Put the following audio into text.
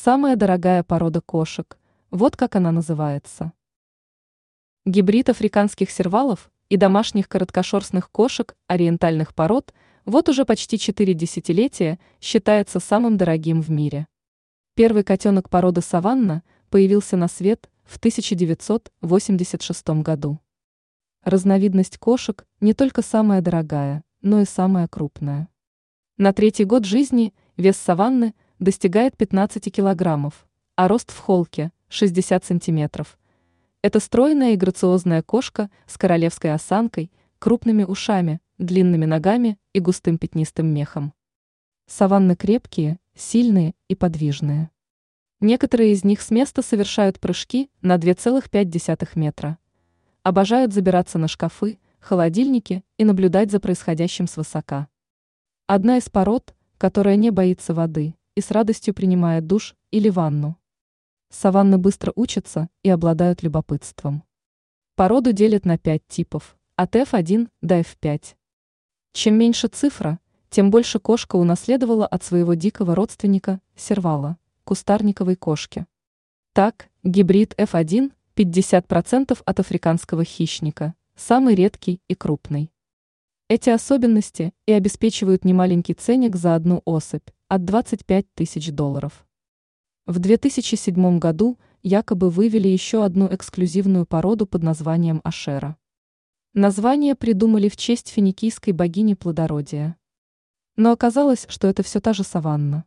Самая дорогая порода кошек. Вот как она называется. Гибрид африканских сервалов и домашних короткошерстных кошек ориентальных пород вот уже почти 4 десятилетия считается самым дорогим в мире. Первый котенок породы саванна появился на свет в 1986 году. Разновидность кошек не только самая дорогая, но и самая крупная. На третий год жизни вес саванны достигает 15 килограммов, а рост в холке – 60 сантиметров. Это стройная и грациозная кошка с королевской осанкой, крупными ушами, длинными ногами и густым пятнистым мехом. Саванны крепкие, сильные и подвижные. Некоторые из них с места совершают прыжки на 2,5 метра. Обожают забираться на шкафы, холодильники и наблюдать за происходящим свысока. Одна из пород, которая не боится воды и с радостью принимает душ или ванну. Саванны быстро учатся и обладают любопытством. Породу делят на пять типов, от F1 до F5. Чем меньше цифра, тем больше кошка унаследовала от своего дикого родственника, сервала, кустарниковой кошки. Так, гибрид F1 – 50% от африканского хищника, самый редкий и крупный. Эти особенности и обеспечивают немаленький ценник за одну особь от 25 тысяч долларов. В 2007 году якобы вывели еще одну эксклюзивную породу под названием Ашера. Название придумали в честь финикийской богини плодородия. Но оказалось, что это все та же саванна.